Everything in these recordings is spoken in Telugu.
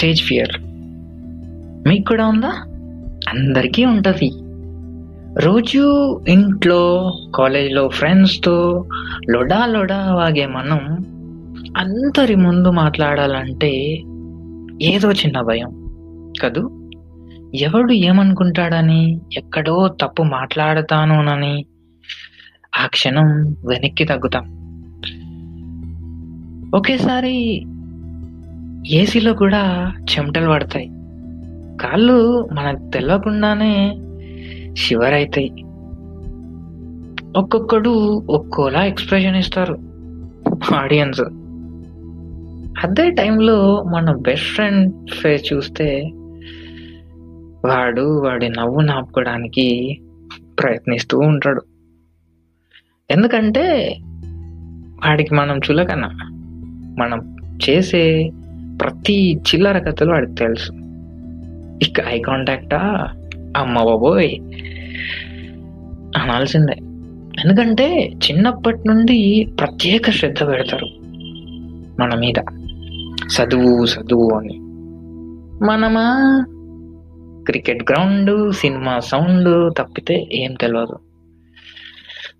Stage fear. మీకు కూడా ఉందా? అందరికీ ఉంటుంది. రోజు ఇంట్లో కాలేజ్లో ఫ్రెండ్స్తో లొడా లొడా వాగే మనం అందరి ముందు మాట్లాడాలంటే ఏదో చిన్న భయం. కదూ? ఎవడు ఏమనుకుంటాడని ఎక్కడో తప్పు మాట్లాడతానోనని ఆ క్షణం వెనక్కి తగ్గుతాం. ఒకేసారి ఏసీలో కూడా చెమటలు పడతాయి. కాళ్ళు మనకు తెలియకుండానే షివర్ అవుతాయి ఒక్కొక్కడు ఒక్కోలా ఎక్స్ప్రెషన్ ఇస్తారు. ఆడియన్స్. అదే టైంలో మన బెస్ట్ ఫ్రెండ్ ఫేస్ చూస్తే వాడు వాడి నవ్వు నాపుకోవడానికి ప్రయత్నిస్తూ ఉంటాడు. ఎందుకంటే వాడికి మనం చులకన. మనం చేసే ప్రతి చిల్లర కథలు వాడికి తెలుసు. ఇక ఐ కాంటాక్టా అమ్మ బాబోయ్. అనాల్సిందే. ఎందుకంటే చిన్నప్పటి నుండి ప్రత్యేక శ్రద్ధ పెడతారు మన మీద. చదువు చదువు అని. మనమా? క్రికెట్ గ్రౌండ్ సినిమా సౌండ్ తప్పితే ఏం తెలియదు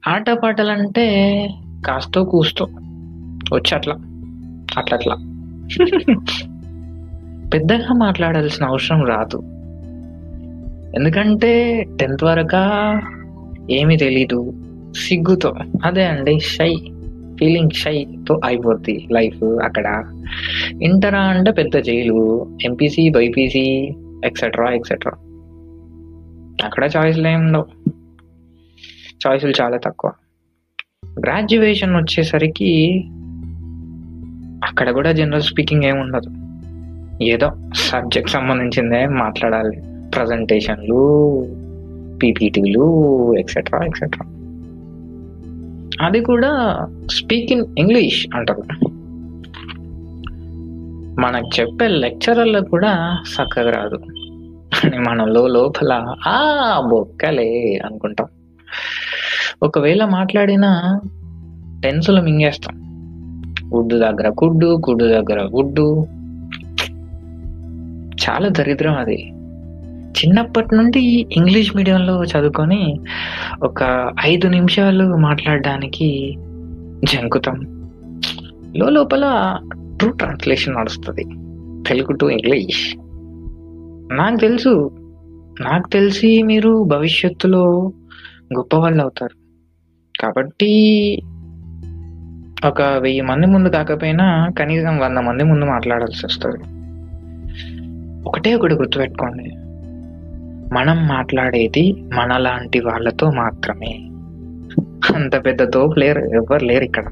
ఆటపాటలంటే కాస్తో కూస్తో. వచ్చి అట్లా. అట్లట్లా. పెద్దగా మాట్లాడాల్సిన అవసరం రాదు. ఎందుకంటే టెన్త్ వరకు ఏమీ తెలీదు. సిగ్గుతో అదే అండి షై ఫీలింగ్ షైతో అయిపోద్ది లైఫ్ అక్కడ. ఇంటరా అంటే పెద్ద jail MPC BiPC etcetera etcetera. అక్కడ చాయిస్లు ఏమి ఉండవు. చాయిస్లు చాలా తక్కువ. గ్రాడ్యుయేషన్ వచ్చేసరికి అక్కడ కూడా జనరల్ స్పీకింగ్ ఏమి ఉండదు. ఏదో సబ్జెక్ట్ సంబంధించిందే మాట్లాడాలి. ప్రజెంటేషన్లు పీపీటీలు ఎక్సెట్రా ఎక్సెట్రా అది కూడా స్పీక్ ఇన్ ఇంగ్లీష్ అంటారు. మనకు చెప్పే లెక్చరర్లకు కూడా చక్కగా రాదు. అని మనలో లోపల ఆ బొక్కలే అనుకుంటాం. ఒకవేళ మాట్లాడినా టెన్సులు మింగేస్తాం. గుడ్డు దగ్గర గుడ్డు గుడ్డు దగ్గర గుడ్డు. చాలా దరిద్రం అది. చిన్నప్పటి నుండి ఇంగ్లీష్ మీడియంలో చదువుకొని ఒక ఐదు నిమిషాలు మాట్లాడడానికి జంకుతాం. లోపల ట్రూ ట్రాన్స్లేషన్ నడుస్తుంది. Telugu to English. నాకు తెలుసు. నాకు తెలిసి మీరు భవిష్యత్తులో గొప్ప వాళ్ళు అవుతారు. కాబట్టి ఒక వెయ్యి మంది ముందు కాకపోయినా కనీసం వంద మంది ముందు మాట్లాడాల్సి వస్తుంది. ఒకటే ఒకటి గుర్తుపెట్టుకోండి. మనం మాట్లాడేది మనలాంటి వాళ్ళతో మాత్రమే. అంత పెద్ద తోపు లేరు ఎవరు లేరు ఇక్కడ.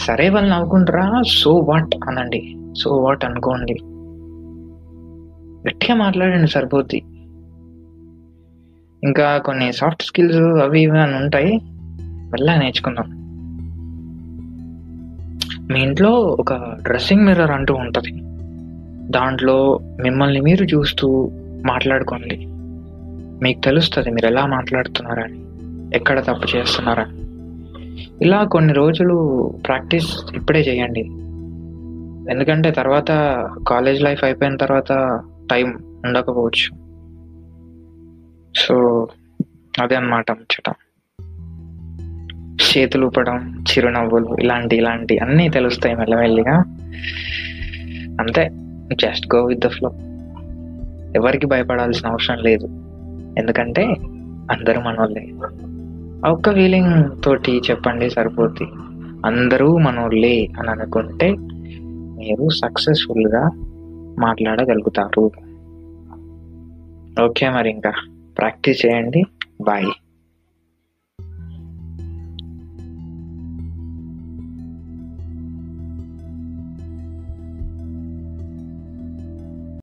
సరే వాళ్ళు నవ్వుకుంటారా? సో వాట్ అనండి. సో వాట్ అనుకోండి. గట్టిగా మాట్లాడండి సరిపోద్ది. ఇంకా కొన్ని సాఫ్ట్ స్కిల్స్ అవి ఇవి అని ఉంటాయి? వెళ్ళా నేర్చుకుందాం. మీ ఇంట్లో ఒక డ్రెస్సింగ్ మిర్రర్ అంటూ ఉంటుంది. దాంట్లో మిమ్మల్ని మీరు చూస్తూ మాట్లాడుకోండి. మీకు తెలుస్తుంది మీరు ఎలా మాట్లాడుతున్నారని ఎక్కడ తప్పు చేస్తున్నారని. ఇలా కొన్ని రోజులు ప్రాక్టీస్ ఇప్పుడే చేయండి. ఎందుకంటే తర్వాత కాలేజ్ లైఫ్ అయిపోయిన తర్వాత టైం ఉండకపోవచ్చు. సో అదే అనమాట ముచ్చట. చేతులు ఊపడం చిరునవ్వులు ఇలాంటి ఇలాంటి అన్నీ తెలుస్తాయి మెల్లమెల్లిగా. అంతే. Just go with the flow ఎవరికి భయపడాల్సిన అవసరం లేదు. ఎందుకంటే అందరూ మనోళ్ళే. ఒక్క ఫీలింగ్ తోటి చెప్పండి సరిపోద్ది. అందరూ మనోళ్ళే అని అనుకుంటే మీరు సక్సెస్ఫుల్గా మాట్లాడగలుగుతారు. ఓకే మరి ఇంకా. ప్రాక్టీస్ చేయండి. బాయ్